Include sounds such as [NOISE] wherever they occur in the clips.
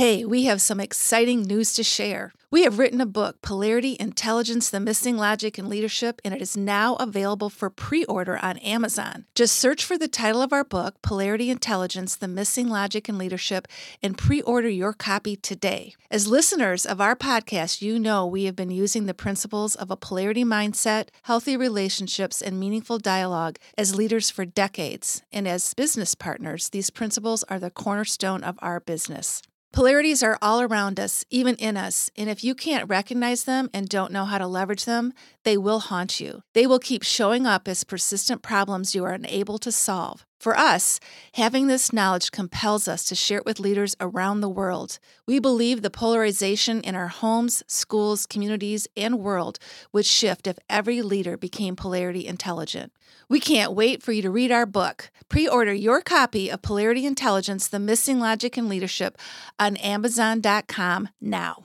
Hey, we have some exciting news to share. We have written a book, Polarity Intelligence The Missing Logic in Leadership, and it is now available for pre order on Amazon. Just search for the title of our book, Polarity Intelligence The Missing Logic in Leadership, and pre order your copy today. As listeners of our podcast, you know we have been using the principles of a polarity mindset, healthy relationships, and meaningful dialogue as leaders for decades. And as business partners, these principles are the cornerstone of our business. Polarities are all around us, even in us, and if you can't recognize them and don't know how to leverage them, they will haunt you. They will keep showing up as persistent problems you are unable to solve. For us, having this knowledge compels us to share it with leaders around the world. We believe the polarization in our homes, schools, communities, and world would shift if every leader became polarity intelligent. We can't wait for you to read our book. Pre order your copy of Polarity Intelligence The Missing Logic in Leadership on Amazon.com now.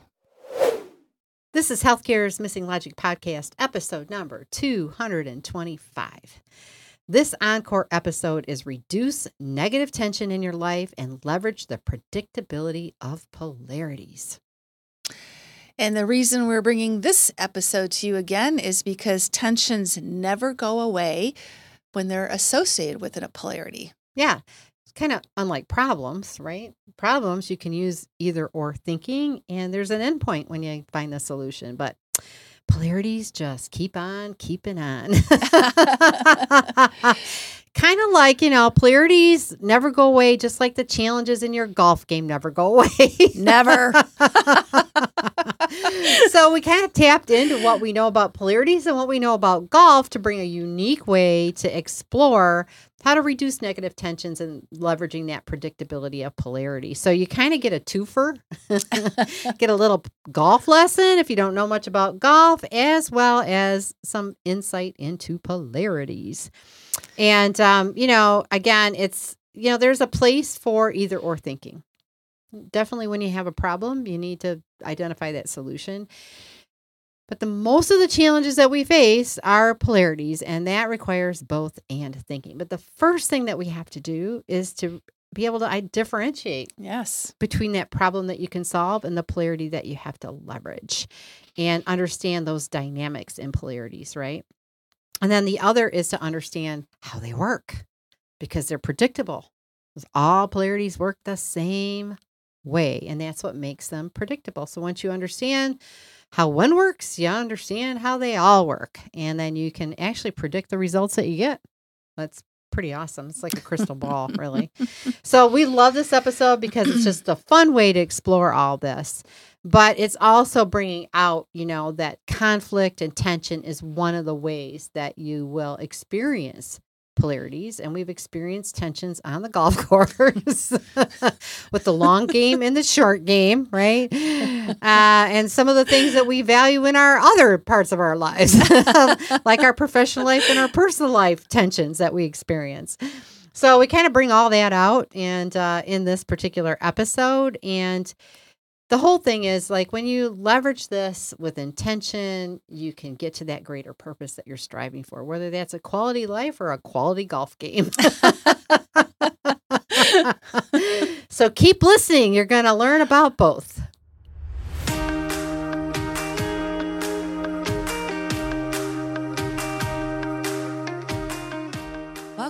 This is Healthcare's Missing Logic Podcast, episode number 225. This encore episode is reduce negative tension in your life and leverage the predictability of polarities. And the reason we're bringing this episode to you again is because tensions never go away when they're associated with a polarity. Yeah, it's kind of unlike problems, right? Problems you can use either or thinking, and there's an endpoint when you find the solution. But polarities just keep on keeping on. [LAUGHS] kind of like, you know, polarities never go away, just like the challenges in your golf game never go away. never. [LAUGHS] [LAUGHS] so we kind of tapped into what we know about polarities and what we know about golf to bring a unique way to explore how to reduce negative tensions and leveraging that predictability of polarity. So you kind of get a twofer, [LAUGHS] get a little golf lesson if you don't know much about golf, as well as some insight into polarities. And, um, you know, again, it's, you know, there's a place for either or thinking. Definitely when you have a problem, you need to identify that solution. But the most of the challenges that we face are polarities, and that requires both and thinking. But the first thing that we have to do is to be able to differentiate yes between that problem that you can solve and the polarity that you have to leverage and understand those dynamics in polarities right and then the other is to understand how they work because they're predictable all polarities work the same way and that's what makes them predictable so once you understand how one works, you understand how they all work. And then you can actually predict the results that you get. That's pretty awesome. It's like a crystal ball, really. [LAUGHS] So we love this episode because it's just a fun way to explore all this. But it's also bringing out, you know, that conflict and tension is one of the ways that you will experience polarities and we've experienced tensions on the golf [LAUGHS] course with the long game and the short game right? Uh, and some of the things that we value in our other parts of our lives [LAUGHS] like our professional life and our personal life tensions that we experience. So we kind of bring all that out and uh, in this particular episode and the whole thing is like when you leverage this with intention, you can get to that greater purpose that you're striving for, whether that's a quality life or a quality golf game. [LAUGHS] [LAUGHS] so keep listening. You're going to learn about both.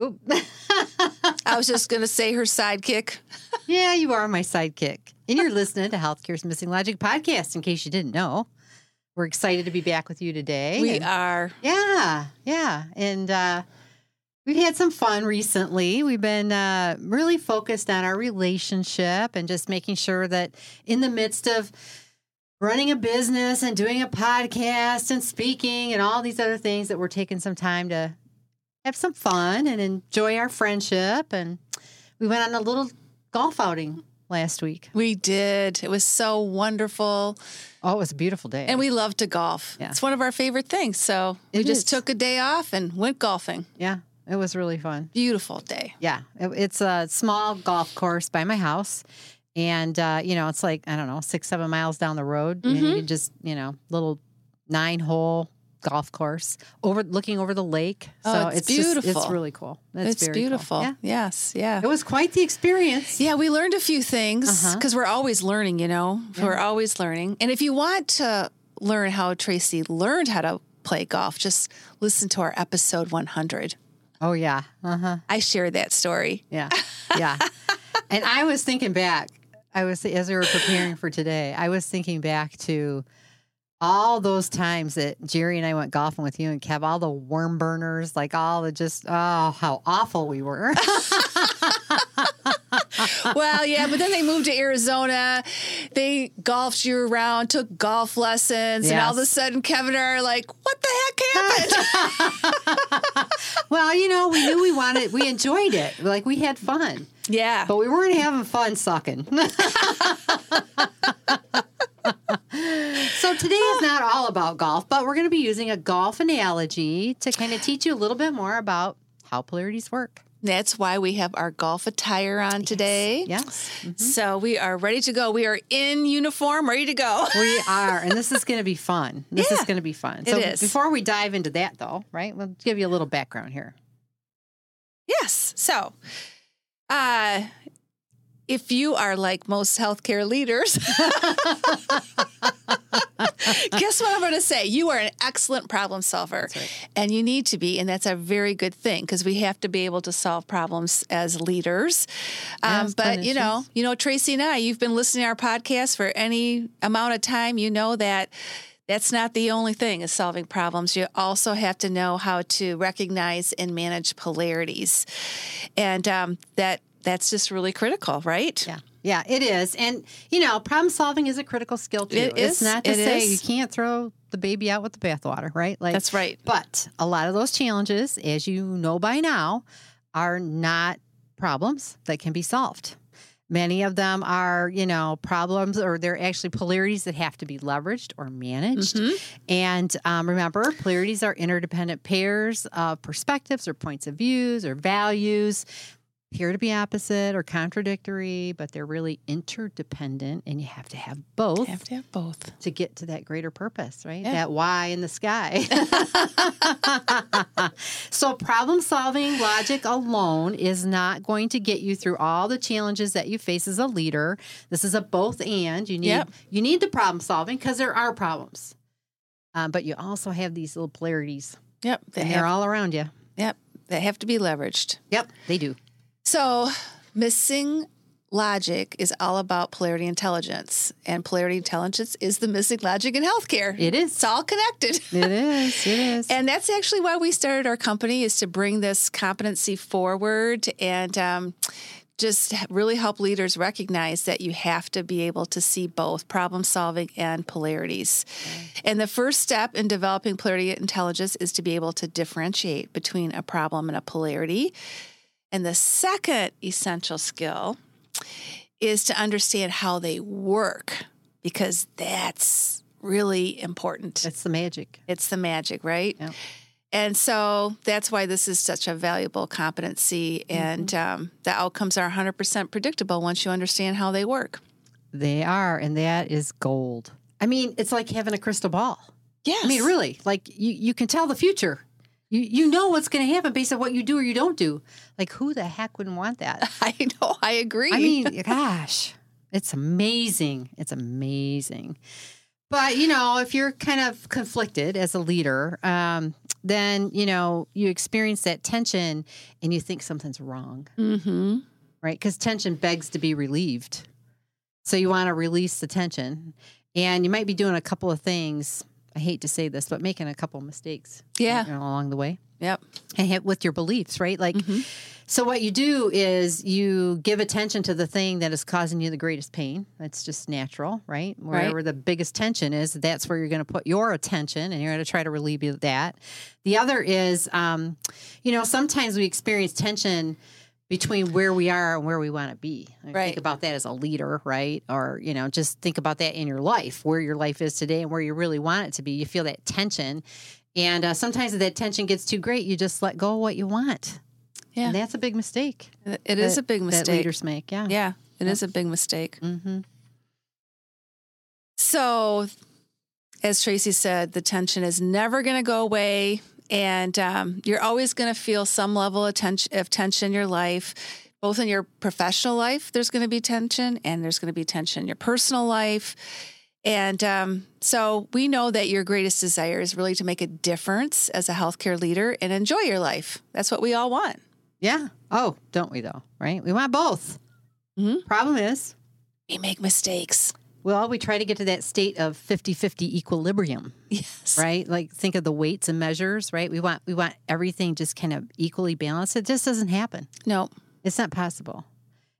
[LAUGHS] I was just going to say her sidekick. yeah, you are my sidekick. And you're listening to Healthcare's Missing Logic podcast, in case you didn't know. We're excited to be back with you today. We And- are. Yeah, yeah. And uh, we've had some fun recently. We've been uh, really focused on our relationship and just making sure that in the midst of running a business and doing a podcast and speaking and all these other things that we're taking some time to have some fun and enjoy our friendship. And we went on a little golf outing last week. We did. It was so wonderful. Oh, it was a beautiful day. And we love to golf. Yeah. It's one of our favorite things. So we It just took a day off and went golfing. yeah, it was really fun. Beautiful day. Yeah, it- it's a small golf course by my house. And, uh, you know, it's like, I don't know, six, seven miles down the road. And you just, you know, little nine hole golf course over looking over the lake. Oh, it's just- beautiful. it's really cool. It's, very cool. beautiful. Yeah. Yes. Yeah. It was quite the experience. Yeah, we learned a few things Uh-huh. because we're always learning, you know, we're always learning. And if you want to learn how Tracy learned how to play golf, just listen to our episode 100. Oh, yeah. Uh huh. I shared that story. Yeah. [LAUGHS] Yeah. and I was thinking back, I was, as we were preparing for today, I was thinking back to all those times that Jerry and I went golfing with you and Kev, all the worm burners, like all the just, oh, how awful we were. [LAUGHS] well, yeah, but then they moved to Arizona. They golfed year round, took golf lessons, and all of a sudden Kevin and I are like, what the heck happened? [LAUGHS] [LAUGHS] well, you know, we knew we wanted, we enjoyed it. Like we had fun, yeah. but we weren't having fun sucking. So today is not all about golf, but we're going to be using a golf analogy to kind of teach you a little bit more about how polarities work. That's why we have our golf attire on today. Yes. So we are ready to go. We are in uniform, ready to go. [LAUGHS] We are, and this is going to be fun. This is going to be fun. it So is. before we dive into that, though, right? We'll give you a little background here. Yes. So, uh, if you are like most healthcare leaders, [LAUGHS] guess what I'm going to say? You are an excellent problem solver, and you need to be, and that's a very good thing because we have to be able to solve problems as leaders. Um, but you know, you know, Tracy and I, you've been listening to our podcast for any amount of time. You know that. That's not the only thing is solving problems. You also have to know how to recognize and manage polarities, and um, that that's just really critical, right? Yeah. Yeah, it is. And, you know, problem solving is a critical skill too. It it's is. not to It say is. you can't throw the baby out with the bathwater, right? Like That's right. But a lot of those challenges, as you know by now, are not problems that can be solved. Many of them are, you know, problems or they're actually polarities that have to be leveraged or managed. Mm-hmm. And um, remember, polarities are interdependent pairs of perspectives or points of views or values. Appear to be opposite or contradictory, but they're really interdependent, and you have to have both You have to have both. to get to that greater purpose, right? Yeah. That why in the sky. [LAUGHS] [LAUGHS] so, problem solving logic alone is not going to get you through all the challenges that you face as a leader. This is a both and. You need Yep. you need the problem solving because there are problems, um, but you also have these little polarities, Yep. They and have, they're all around you. yep. They have to be leveraged. Yep, they do. So, missing logic is all about polarity intelligence, and polarity intelligence is the missing logic in healthcare. It is. It's all connected. It is. It is. [LAUGHS] And that's actually why we started our company is to bring this competency forward and um, just really help leaders recognize that you have to be able to see both problem solving and polarities. And the first step in developing polarity intelligence is to be able to differentiate between a problem and a polarity. And the second essential skill is to understand how they work because that's really important. It's the magic. It's the magic, right? Yeah. And so that's why this is such a valuable competency, and Mm-hmm. um, the outcomes are 100% predictable once you understand how they work. They are, and that is gold. I mean, it's like having a crystal ball. Yes. I mean, really, like you, you can tell the future You you know what's going to happen based on what you do or you don't do. Like who the heck wouldn't want that? [LAUGHS] I know. I agree. I mean, gosh, it's amazing. It's amazing. But you know, if you're kind of conflicted as a leader, um, then you know you experience that tension and you think something's wrong, mm-hmm. right? Because tension begs to be relieved. So you want to release the tension, and you might be doing a couple of things. I hate to say this, but making a couple mistakes, Yeah. you know, along the way Yep. and hit with your beliefs, right? Like, Mhm. so what you do is you give attention to the thing that is causing you the greatest pain. That's just natural, right? Wherever the biggest tension is, that's where you're going to put your attention and you're going to try to relieve that. The other is, um, you know, sometimes we experience tension between where we are and where we want to be. Like, Right. Think about that as a leader, right? Or, you know, just think about that in your life, where your life is today and where you really want it to be. You feel that tension. And uh, sometimes if that tension gets too great, you just let go of what you want. Yeah. And that's a big mistake. It is a big mistake. That leaders make. Yeah. Yeah. it is a big mistake. Mm-hmm. So, as Tracy said, the tension is never going to go away. And um, you're always going to feel some level of tension, of tension in your life, both in your professional life, there's going to be tension, and there's going to be tension in your personal life. And um, so we know that your greatest desire is really to make a difference as a healthcare leader and enjoy your life. That's what we all want. Yeah. Oh, don't we though? Right? We want both. Mhm. Problem is, We make mistakes. Well, we try to get to that state of 50-50 equilibrium, Yes. right? Like think of the weights and measures, right? We want we want everything just kind of equally balanced. It just doesn't happen. No. It's not possible.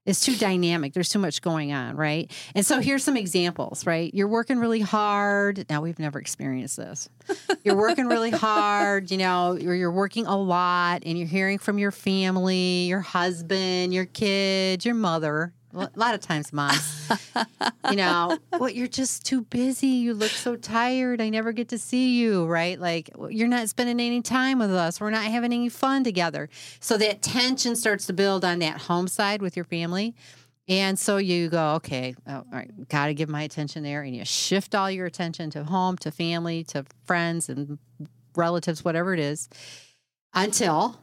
It's too dynamic. There's too much going on, right? And so here's some examples, right? You're working really hard. Now we've never experienced this. [LAUGHS] You're working really hard, you know, or you're working a lot and you're hearing from your family, your husband, your kids, your mother. A lot of times moms, [LAUGHS] you know, well, you're just too busy. You look so tired. I never get to see you, right? Like you're not spending any time with us. We're not having any fun together. So that tension starts to build on that home side with your family. And so you go, okay, oh, all right, got to give my attention there. And you shift all your attention to home, to family, to friends and relatives, whatever it is, until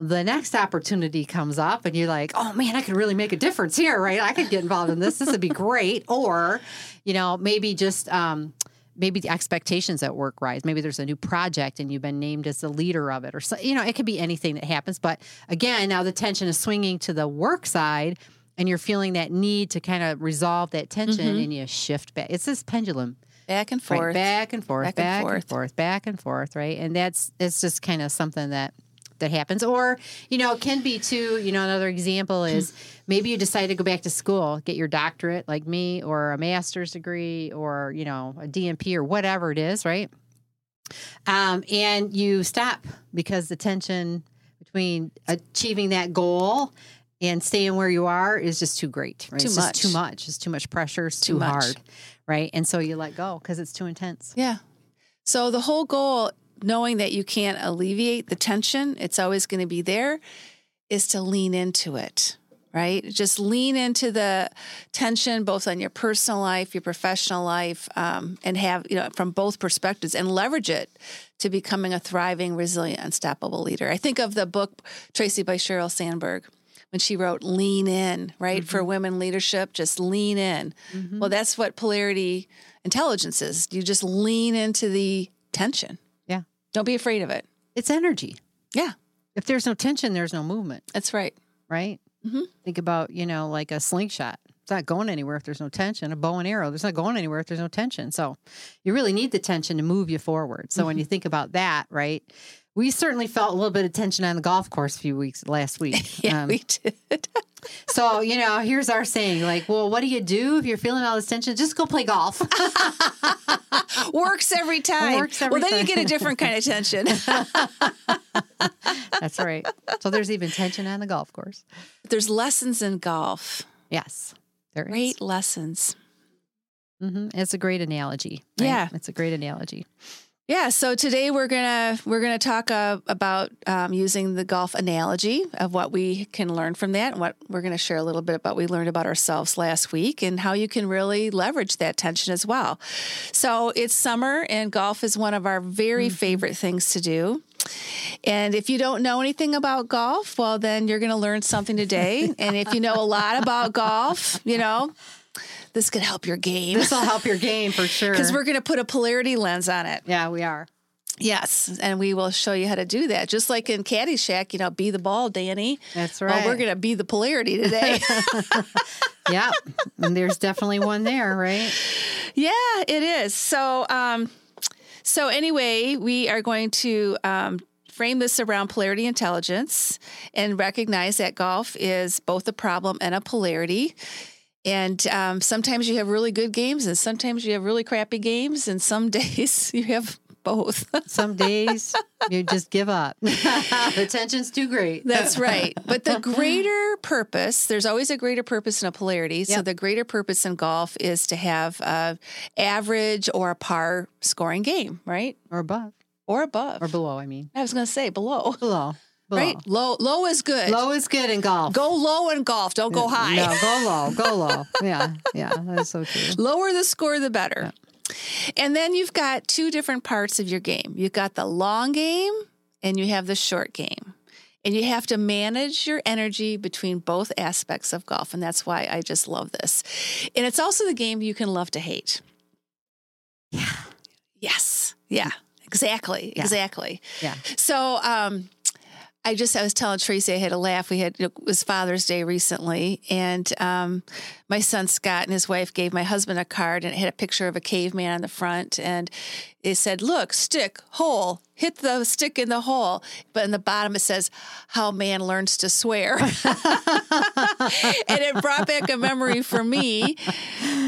the next opportunity comes up and you're like, oh man, I could really make a difference here, right? I could get involved in this. This would be great. Or, you know, maybe just, um, maybe the expectations at work rise. Maybe there's a new project and you've been named as the leader of it, or so, you know, it could be anything that happens. But again, now the tension is swinging to the work side, and you're feeling that need to kind of resolve that tension, and you shift back. It's this pendulum, Back and right? forth. Back and forth, Back back, and and, forth. forth. back and forth, right? And that's it's just kind of something that that happens. Or you know it can be too you know another example is maybe you decide to go back to school get your doctorate like me or a master's degree or you know a DNP or whatever it is right? Um, and you stop because the tension between achieving that goal and staying where you are is just too great right? Too it's much. too much. It's too much pressure. It's too, Too hard right? And so you let go because it's too intense. Yeah. So the whole goal, knowing that you can't alleviate the tension, it's always going to be there, is to lean into it, right? Just lean into the tension, both on your personal life, your professional life, um, and have, you know, from both perspectives and leverage it to becoming a thriving, resilient, unstoppable leader. I think of the book Tracy by Sheryl Sandberg. When she wrote Lean In, right? For women leadership, just lean in. Well, that's what polarity intelligence is. You just lean into the tension. Don't be afraid of it. it's energy Yeah, if there's no tension there's no movement that's right. right? Mhm. Think about, you know, like a slingshot. It's not going anywhere if there's no tension. A bow and arrow, there's not going anywhere if there's no tension. So you really need the tension to move you forward. So when you think about that, right? We certainly felt a little bit of tension on the golf course a few weeks last week. [LAUGHS] Yeah, Um, we did. [LAUGHS] so, you know, here's our saying like, well, what do you do if you're feeling all this tension? Just go play golf. [LAUGHS] Works every time. Works every well, then you get a different kind of tension. That's right. So there's even tension on the golf course. There's lessons in golf. Yes. There is. Great lessons. hmm It's a great analogy. right? Yeah. It's a great analogy. Yeah, so today we're gonna we're gonna talk uh, about um, using the golf analogy of what we can learn from that, and what we're gonna share a little bit about what we learned about ourselves last week, and how you can really leverage that tension as well. So it's summer, and golf is one of our very favorite things to do. And if you don't know anything about golf, well, then you're going to learn something today. [LAUGHS] and if you know a lot about golf, you know, this could help your game This will help your game for [LAUGHS] sure. because we're going to put a polarity lens on it. yeah, we are. Yes, and we will show you how to do that. Just like in Caddyshack, you know, be the ball, Danny. That's right. Well, we're going to be the polarity today. [LAUGHS] [LAUGHS] yeah, and there's definitely one there, right? yeah, it is. So, um, so anyway, we are going to um, frame this around polarity intelligence and recognize that golf is both a problem and a polarity. And um, sometimes you have really good games, and sometimes you have really crappy games, and some [LAUGHS] days you have both. Some days [LAUGHS] you just give up. [LAUGHS] the tension's too great. That's right. But the greater purpose, there's always a greater purpose in a polarity. So the greater purpose in golf is to have a average or a par scoring game, right? or above Or above. or below. I mean, I was going to say below. below. Below. Right? Low low is good. Low is good in golf. Go low in golf, don't go high. No, go [LAUGHS] low. Go low. Yeah, yeah, that's so true. Lower the score the better. And then you've got two different parts of your game. You've got the long game and you have the short game. And you have to manage your energy between both aspects of golf. And that's why I just love this. And it's also the game you can love to hate. Yeah. Yes. Yeah. Exactly. Yeah. Exactly. Yeah. So um I just I was telling Tracy I had a laugh. We had it was Father's Day recently, and um, my son Scott and his wife gave my husband a card, and it had a picture of a caveman on the front, and it said, "Look, stick hole, hit the stick in the hole." But in the bottom it says, "How man learns to swear," [LAUGHS] and it brought back a memory for me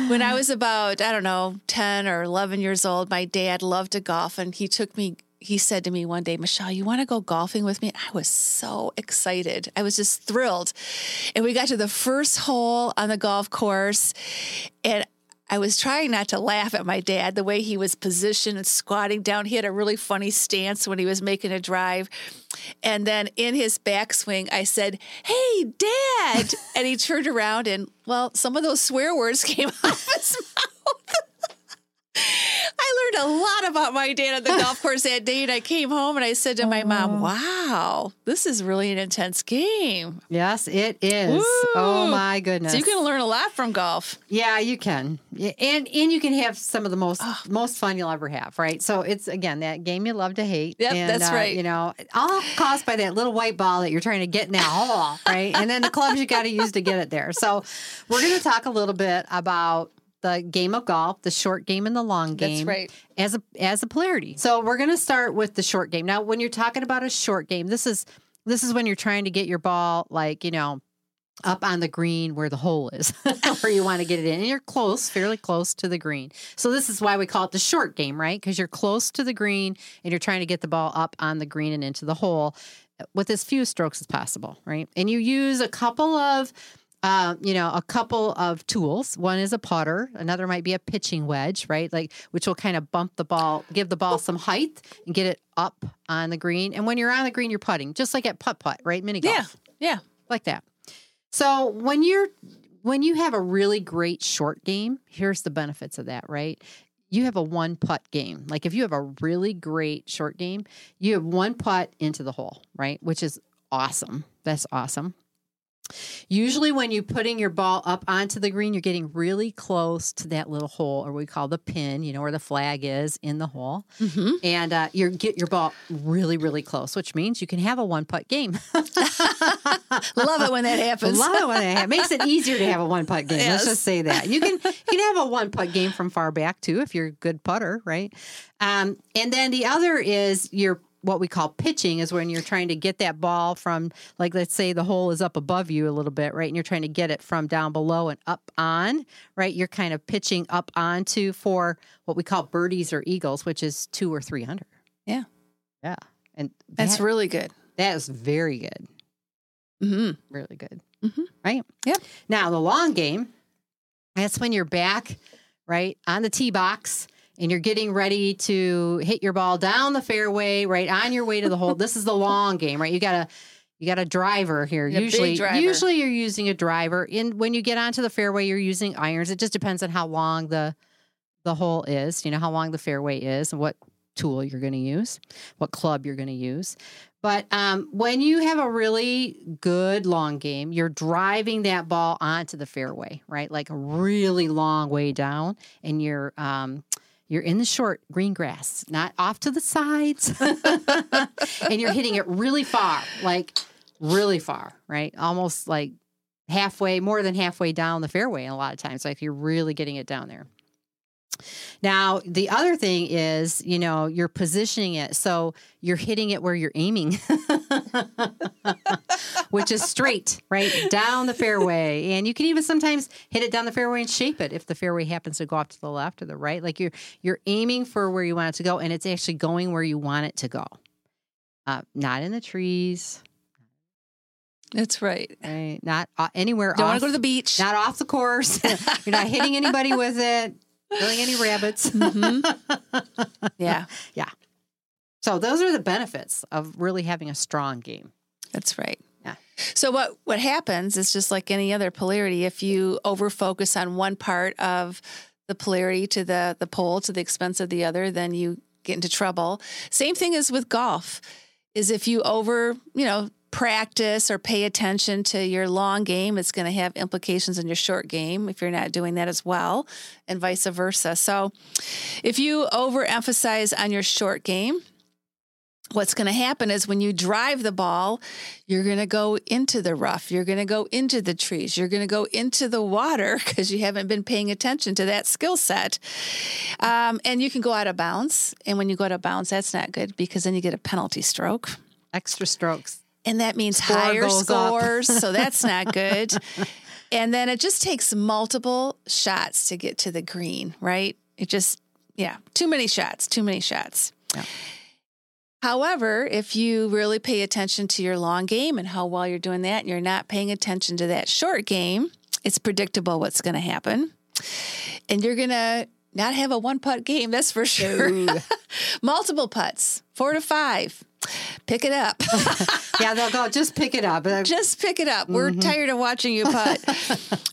when I was about I don't know ten or eleven years old. My dad loved to golf, and he took me he said to me one day, Michelle, you want to go golfing with me? I was so excited. I was just thrilled. And we got to the first hole on the golf course, and I was trying not to laugh at my dad, the way he was positioned and squatting down. He had a really funny stance when he was making a drive. And then in his backswing, I said, Hey, dad. and he turned around, and well, some of those swear words [LAUGHS] came out of his mouth. I learned a lot about my dad at the golf [LAUGHS] course that day, and I came home and I said to my mom, "Wow, this is really an intense game." Yes, it is. Oh my goodness. So you can learn a lot from golf. Yeah, you can, and and you can have some of the most most fun you'll ever have, right? So it's again that game you love to hate. Yep, and, that's uh, right. You know, all caused by that little white ball that you're trying to get in that hole, right? And then the clubs you got to use to get it there. So we're going to talk a little bit about the game of golf, the short game and the long game. That's right. As a as a polarity. So we're going to start with the short game. Now, when you're talking about a short game, this is this is when you're trying to get your ball like you know up on the green where the hole is, [LAUGHS] where you want to get it in. And you're close, fairly close to the green. So this is why we call it the short game, right? Because you're close to the green and you're trying to get the ball up on the green and into the hole with as few strokes as possible, right? And you use a couple of uh, you know, a couple of tools. One is a putter. Another might be a pitching wedge, right? Like which will kind of bump the ball, give the ball some height, and get it up on the green. And when you're on the green, you're putting, just like at putt putt, right? Mini golf Yeah, yeah. like that. So when you're when you have a really great short game, here's the benefits of that, right? You have a one putt game. Like if you have a really great short game, you have one putt into the hole, right? Which is awesome. That's awesome. Usually, when you're putting your ball up onto the green, you're getting really close to that little hole, or we call the pin, you know, where the flag is in the hole. Mm-hmm. And uh, you get your ball really, really close, which means you can have a one putt game. [LAUGHS] Love it when that happens. Love it when it ha- makes it easier to have a one putt game. Yes. Let's just say that you can you can have a one putt game from far back too if you're a good putter, right? Um, and then the other is your what we call pitching is when you're trying to get that ball from like let's say the hole is up above you a little bit, right? And you're trying to get it from down below and up on, right? You're kind of pitching up onto for what we call birdies or eagles, which is two or three under. Yeah. Yeah. And That's really good. that is very good hmm really good. Mhm. Right? Yep. Now, the long game, that's when you're back, right, on the tee box and you're getting ready to hit your ball down the fairway, right, on your way to the hole. [LAUGHS] this is the long game, right? You got a you got a driver here. A usually driver. usually you're using a driver. And when you get onto the fairway, you're using irons. It just depends on how long the the hole is, you know, how long the fairway is and what tool you're going to use, what club you're going to use. But um, when you have a really good long game, you're driving that ball onto the fairway, right? Like a really long way down, and you're um, you're in the short green grass, not off to the sides, [LAUGHS] and you're hitting it really far, like really far, right? Almost like halfway, more than halfway down the fairway. A lot of times, like you're really getting it down there. Now, the other thing is, you know, you're positioning it so you're hitting it where you're aiming, [LAUGHS] which is straight, right down the fairway. And you can even sometimes hit it down the fairway and shape it if the fairway happens to go off to the left or the right. Like you're you're aiming for where you want it to go, and it's actually going where you want it to go, uh, not in the trees. That's right. Right, not uh, anywhere. Don't want to go to the beach. Not off the course. [LAUGHS] you're not hitting anybody with it. Killing any rabbits. [LAUGHS] Mhm. yeah, So those are the benefits of really having a strong game. that's right. Yeah. So what what happens is just like any other polarity. If you over focus on one part of the polarity to the the pole to the expense of the other, then you get into trouble. Same thing as with golf. Is if you over you know practice or pay attention to your long game, it's going to have implications in your short game if you're not doing that as well, and vice versa. So if you overemphasize on your short game, what's going to happen is when you drive the ball, you're going to go into the rough, you're going to go into the trees, you're going to go into the water [LAUGHS] because you haven't been paying attention to that skill set. Um, and you can go out of bounds. And when you go out of bounds, that's not good because then you get a penalty stroke. Extra strokes. And that means Score higher scores. so [LAUGHS] that's not good. And then it just takes multiple shots to get to the green, right? It just, yeah, too many shots, too many shots. Yeah. However, if you really pay attention to your long game and how well you're doing that, and you're not paying attention to that short game, it's predictable what's going to happen. And you're going to not have a one putt game, that's for sure. [LAUGHS] Multiple putts, four to five. Pick it up. [LAUGHS] Yeah, they'll go, just pick it up. [LAUGHS] Just pick it up. We're tired of watching you putt.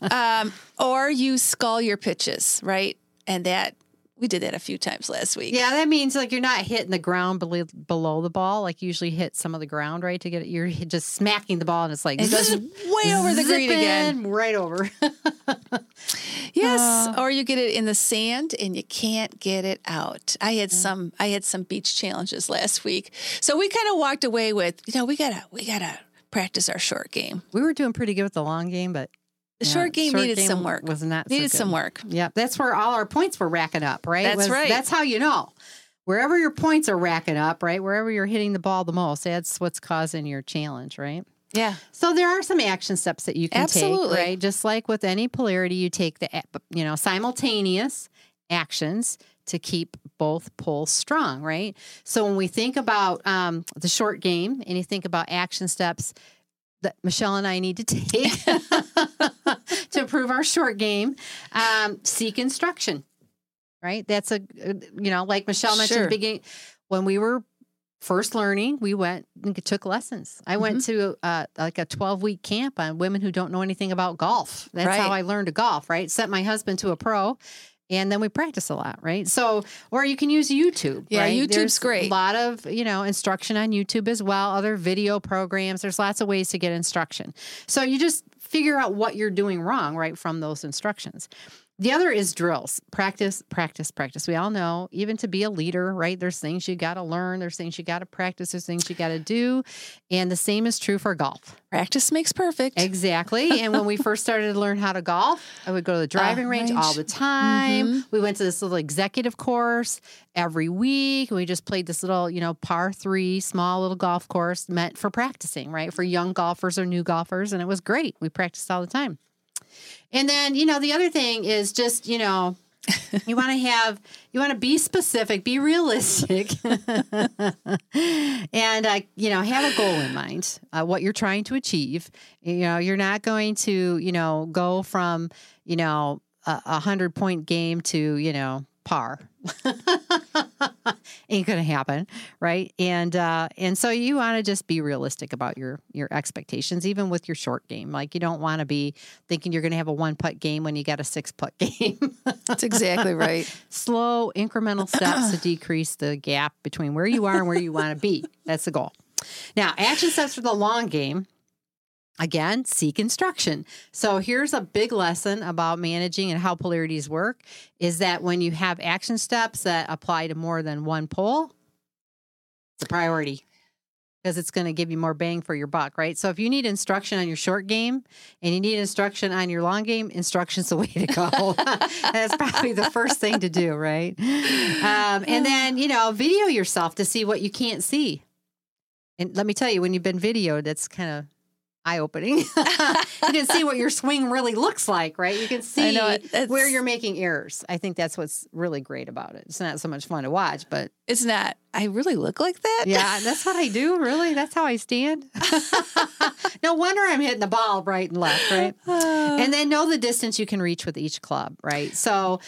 [LAUGHS] um, or you skull your pitches, right? And that we did that a few times last week. Yeah, that means like you're not hitting the ground below, below the ball. Like you usually hit some of the ground, right? To get it, you're just smacking the ball, and it's like It goes [LAUGHS] way over the green again. right over. [LAUGHS] Yes, Uh. or you get it in the sand and you can't get it out. I had some I had some beach challenges last week. So we kind of walked away with, you know, we got to we got to practice our short game. we were doing pretty good with the long game, but The yeah, short game needed some work. Was not so needed good. some work. Yeah, that's where all our points were racking up, right? That's Was- right. That's how you know. Wherever your points are racking up, right? Wherever you're hitting the ball the most, that's what's causing your challenge, right? Yeah. So there are some action steps that you can Absolutely. take, right? Just like with any polarity, you take the you know simultaneous actions to keep both poles strong, right? So when we think about um, the short game and you think about action steps that Michelle and I need to take [LAUGHS] [LAUGHS] to improve our short game, um, seek instruction, right? That's a you know like Michelle mentioned Sure. at the beginning when we were first learning, we went and took lessons. I went Mm-hmm. to uh, like a 12 week camp on women who don't know anything about golf. That's Right. how I learned to golf, right? Sent my husband to a pro. And then we practice a lot, right? So, or you can use YouTube. Yeah, right? YouTube's There's great. A lot of you know instruction on YouTube as well. Other video programs. There's lots of ways to get instruction. So you just figure out what you're doing wrong, right, from those instructions. The other is drills. Practice, practice, practice. We all know, even to be a leader, right? There's things you got to learn, there's things you got to practice, there's things you got to do. And the same is true for golf. Practice makes perfect. Exactly. and when we [LAUGHS] first started to learn how to golf, I would go to the driving range, range. all the time. Mhm. We went to this little executive course every week. We just played this little, you know, par three, small little golf course meant for practicing, right? For young golfers or new golfers. And it was great. We practiced all the time. And then, you know, the other thing is just, you know, [LAUGHS] you want to have, you want to be specific, be realistic, [LAUGHS] and, uh, you know, have a goal in mind, uh, what you're trying to achieve. You know, you're not going to, you know, go from, you know, a, a hundred point game to, you know, par [LAUGHS] ain't to happen, right? And uh, and so you want to just be realistic about your your expectations, even with your short game. Like you don't want to be thinking you're going to have a one putt game when you got a six putt [LAUGHS] game. That's exactly right. Slow incremental steps to decrease the gap between where you are and where you want to be. That's the goal. Now, action steps for the long game. Again, seek instruction. So here's a big lesson about managing and how polarities work is that when you have action steps that apply to more than one pole, it's a priority because it's going to give you more bang for your buck, right? So if you need instruction on your short game and you need instruction on your long game, instruction's the [LAUGHS] way to go. [LAUGHS] That's probably the first thing to do, right? Um, and then, you know, video yourself to see what you can't see. And let me tell you, when you've been videoed, that's kind of eye opening. [LAUGHS] you can see what your swing really looks like, right? You can see it. Where you're making errors. I think that's what's really great about it. It's not so much fun to watch, but It's not. I really look like that. yeah, [LAUGHS] that's what I do. Really, that's how I stand. [LAUGHS] no wonder I'm hitting the ball right and left, right? Uh. and then know the distance you can reach with each club, right? So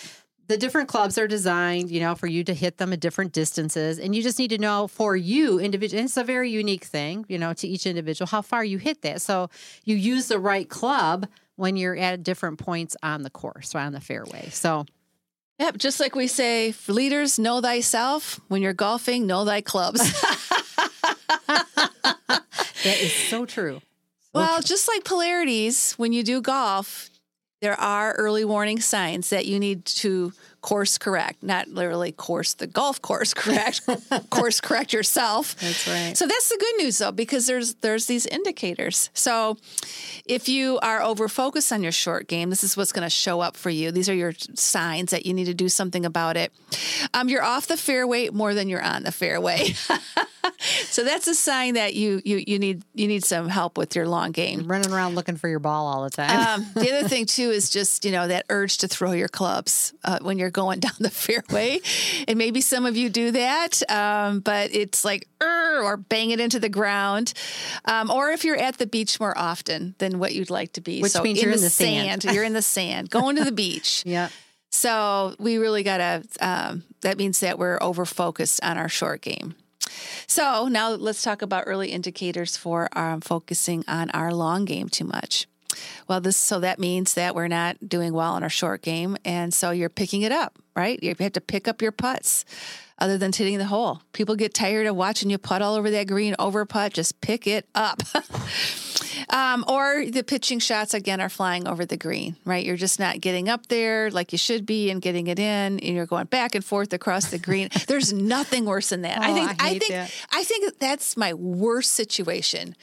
the different clubs are designed, you know, for you to hit them at different distances, and you just need to know for you individual. It's a very unique thing, you know, to each individual how far you hit that. So you use the right club when you're at different points on the course or on the fairway. So Yep. Just like we say, leaders, know thyself. When you're golfing, know thy clubs. [LAUGHS] that is so true. well, just like polarities, when you do golf, there are early warning signs that you need to course correct, not literally course the golf course correct, [LAUGHS] course correct yourself. That's right. So that's the good news though, because there's there's these indicators. So if you are over focused on your short game, this is what's going to show up for you. These are your signs that you need to do something about it. Um, you're off the fairway more than you're on the fairway. [LAUGHS] so that's a sign that you you you need you need some help with your long game. Running around looking for your ball all the time. Um, the other thing too is just you know that urge to throw your clubs uh, when you're going [LAUGHS] down the fairway, and maybe some of you do that, um, but it's like "Urgh," or bang it into the ground, um, or if you're at the beach more often than what you'd like to be, Which so means in you're the, in the sand. you're in the sand, going to the beach. [LAUGHS] yeah. So we really gotta. Um, that means that we're over focused on our short game. So now let's talk about early indicators for um, focusing on our long game too much. Well, this so that means that we're not doing well in our short game, and so you're picking it up, right? You have to pick up your putts, other than hitting the hole. People get tired of watching you putt all over that green, over putt. Just pick it up. [LAUGHS] Um, or the pitching shots again are flying over the green, right? You're just not getting up there like you should be and getting it in, and you're going back and forth across the green. [LAUGHS] There's nothing worse than that. I Oh, think I I, think that. I think that's my worst situation.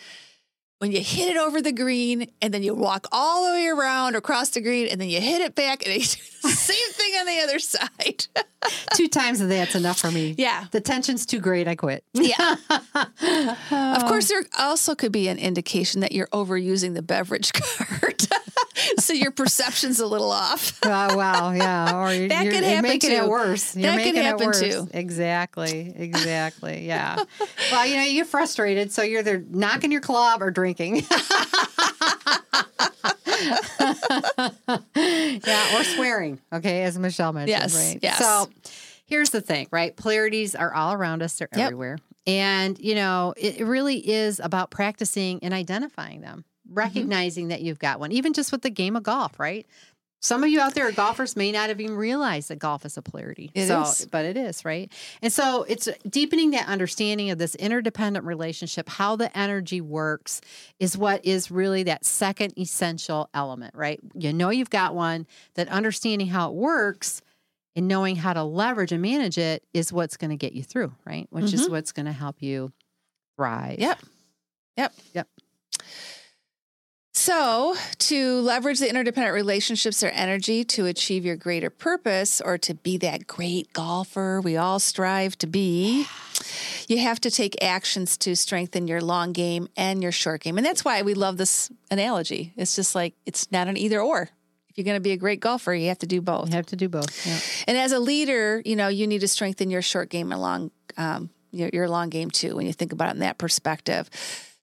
When you hit it over the green and then you walk all the way around across the green and then you hit it back and [LAUGHS] you do the same thing on the other side. [LAUGHS] Two times of that's enough for me. Yeah. The tension's too great. I quit. [LAUGHS] Yeah. of course, there also could be an indication that you're overusing the beverage cart. So your perception's a little off. [LAUGHS] Uh, oh, wow. Yeah. Or you're, [LAUGHS] That you're, could you're happen making too. it worse. You're That could making happen it worse. too. Exactly. Exactly. Yeah. [LAUGHS] well, you know, you get frustrated. So you're either knocking your club or drinking. yeah. Or swearing. Okay. As Michelle mentioned. Yes, Right. yes. So here's the thing, right? Polarities are all around us, they're Yep. everywhere. And, you know, it really is about practicing and identifying them, Mm-hmm. recognizing that you've got one, even just with the game of golf, right? Some of you out there are golfers may not have even realized that golf is a polarity. It so, is. But it is, right? And so it's deepening that understanding of this interdependent relationship, how the energy works is what is really that second essential element, right? You know you've got one, that understanding how it works and knowing how to leverage and manage it is what's going to get you through, right? Which is what's going to help you thrive. Yep. Yep. Yep. So, to leverage the interdependent relationships or energy to achieve your greater purpose or to be that great golfer we all strive to be, you have to take actions to strengthen your long game and your short game. And that's why we love this analogy. It's just like it's not an either or. If you're going to be a great golfer, you have to do both. You have to do both. Yeah. And as a leader, you know, you need to strengthen your short game and long, um, your, your long game too, when you think about it in that perspective.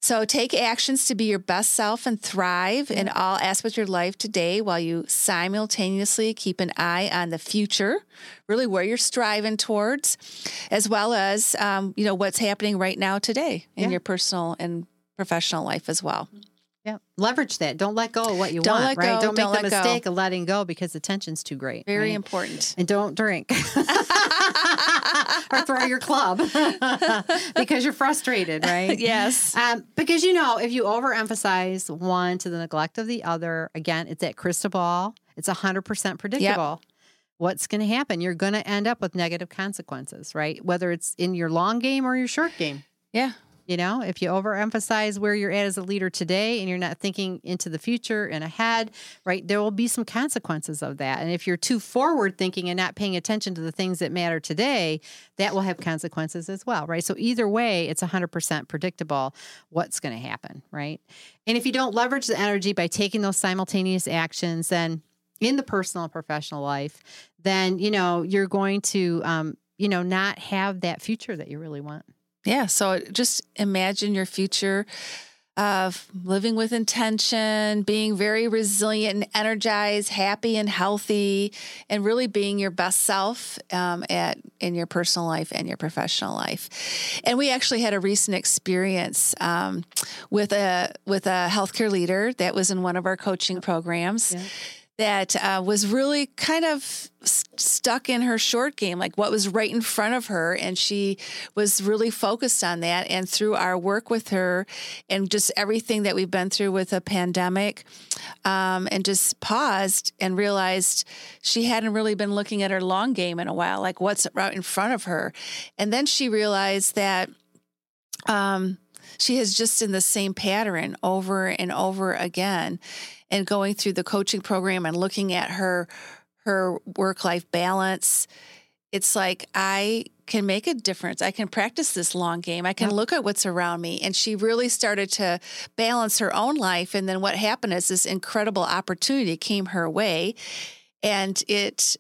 So take actions to be your best self and thrive in all aspects of your life today while you simultaneously keep an eye on the future, really where you're striving towards, as well as, um, you know, what's happening right now today in Yeah. your personal and professional life as well. Yeah. Leverage that. Don't let go of what you Don't want, let right? go, Don't make don't the let go. mistake of letting go because the tension's too great. Very right? important. And don't drink or throw your club [LAUGHS] because you're frustrated, right? [LAUGHS] Yes. Um, because you know, if you overemphasize one to the neglect of the other, again, it's that crystal ball. It's hundred percent predictable. What's going to happen? You're going to end up with negative consequences, right? Whether it's in your long game or your short game. Yeah. You know, if you overemphasize where you're at as a leader today and you're not thinking into the future and ahead, right, there will be some consequences of that. And if you're too forward thinking and not paying attention to the things that matter today, that will have consequences as well, right? So either way, it's 100% predictable what's going to happen, right? And if you don't leverage the energy by taking those simultaneous actions, then in the personal and professional life, then, you know, you're going to, um, you know, not have that future that you really want. Yeah. So just imagine your future of living with intention, being very resilient and energized, happy and healthy, and really being your best self um, at in your personal life and your professional life. And we actually had a recent experience um, with a with a healthcare leader that was in one of our coaching programs that uh, was really kind of s- stuck in her short game, like what was right in front of her. And she was really focused on that. And through our work with her and just everything that we've been through with a pandemic, um, and just paused and realized she hadn't really been looking at her long game in a while, like what's right in front of her. And then she realized that um, she is just in the same pattern over and over again and going through the coaching program and looking at her her work life balance. It's like i can make a difference. I can practice this long game. I can look at what's around me. And she really started to balance her own life. And then what happened is this incredible opportunity came her way and it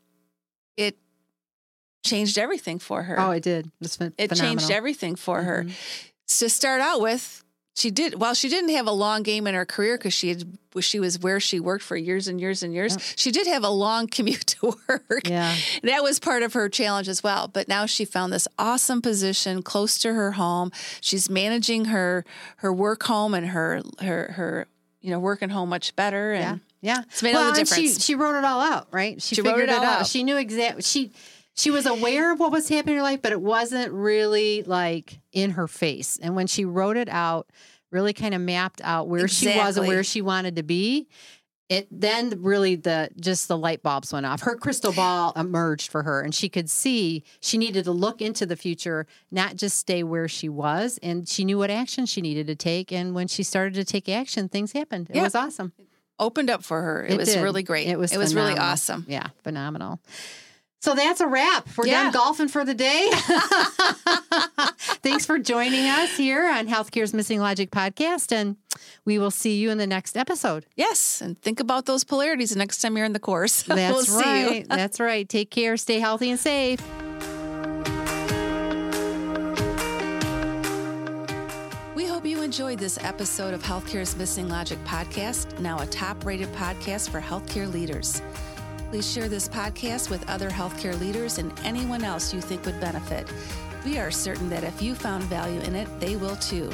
it changed everything for her. Oh, it did. It's phen- it changed everything for her. Mm-hmm. To start out with, she did while She didn't have a long game in her career because she had she was where she worked for years and years and years. She did have a long [LAUGHS] commute to work. Yeah. That was part of her challenge as well. But now she found this awesome position close to her home. She's managing her her work home and her her her you know work and home much better. Yeah. And Yeah. It's made all the and She, difference. she wrote it all out, right? She wrote figured it all out. She knew exactly. She she was aware of what was happening in her life, but it wasn't really like in her face. And when she wrote it out, really kind of mapped out where she was and where she wanted to be. It then really the just the light bulbs went off. Her crystal ball emerged for her, and she could see she needed to look into the future, not just stay where she was. And she knew what action she needed to take. And when she started to take action, things happened. It Yeah. was awesome. opened up for her. It, was did. really great. It was it was really awesome. Yeah, phenomenal. So that's a wrap. We're Yeah. done golfing for the day. [LAUGHS] Thanks for joining us here on Healthcare's Missing Logic podcast, and we will see you in the next episode. Yes, and think about those polarities the next time you're in the course. [LAUGHS] That's we'll right. That's right. Take care. Stay healthy and safe. We hope you enjoyed this episode of Healthcare's Missing Logic podcast, now a top rated podcast for healthcare leaders. Please share this podcast with other healthcare leaders and anyone else you think would benefit. We are certain that if you found value in it, they will too.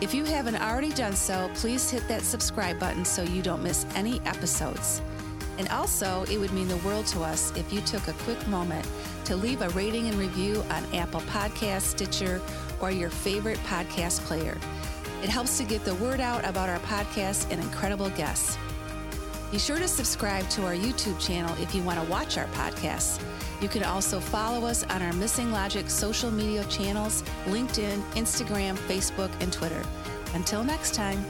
If you haven't already done so, please hit that subscribe button so you don't miss any episodes. And also, it would mean the world to us if you took a quick moment to leave a rating and review on Apple Podcasts, Stitcher, or your favorite podcast player. It helps to get the word out about our podcast and incredible guests. Be sure to subscribe to our YouTube channel if you want to watch our podcasts. You can also follow us on our Missing Logic social media channels LinkedIn, Instagram, Facebook, and Twitter. Until next time.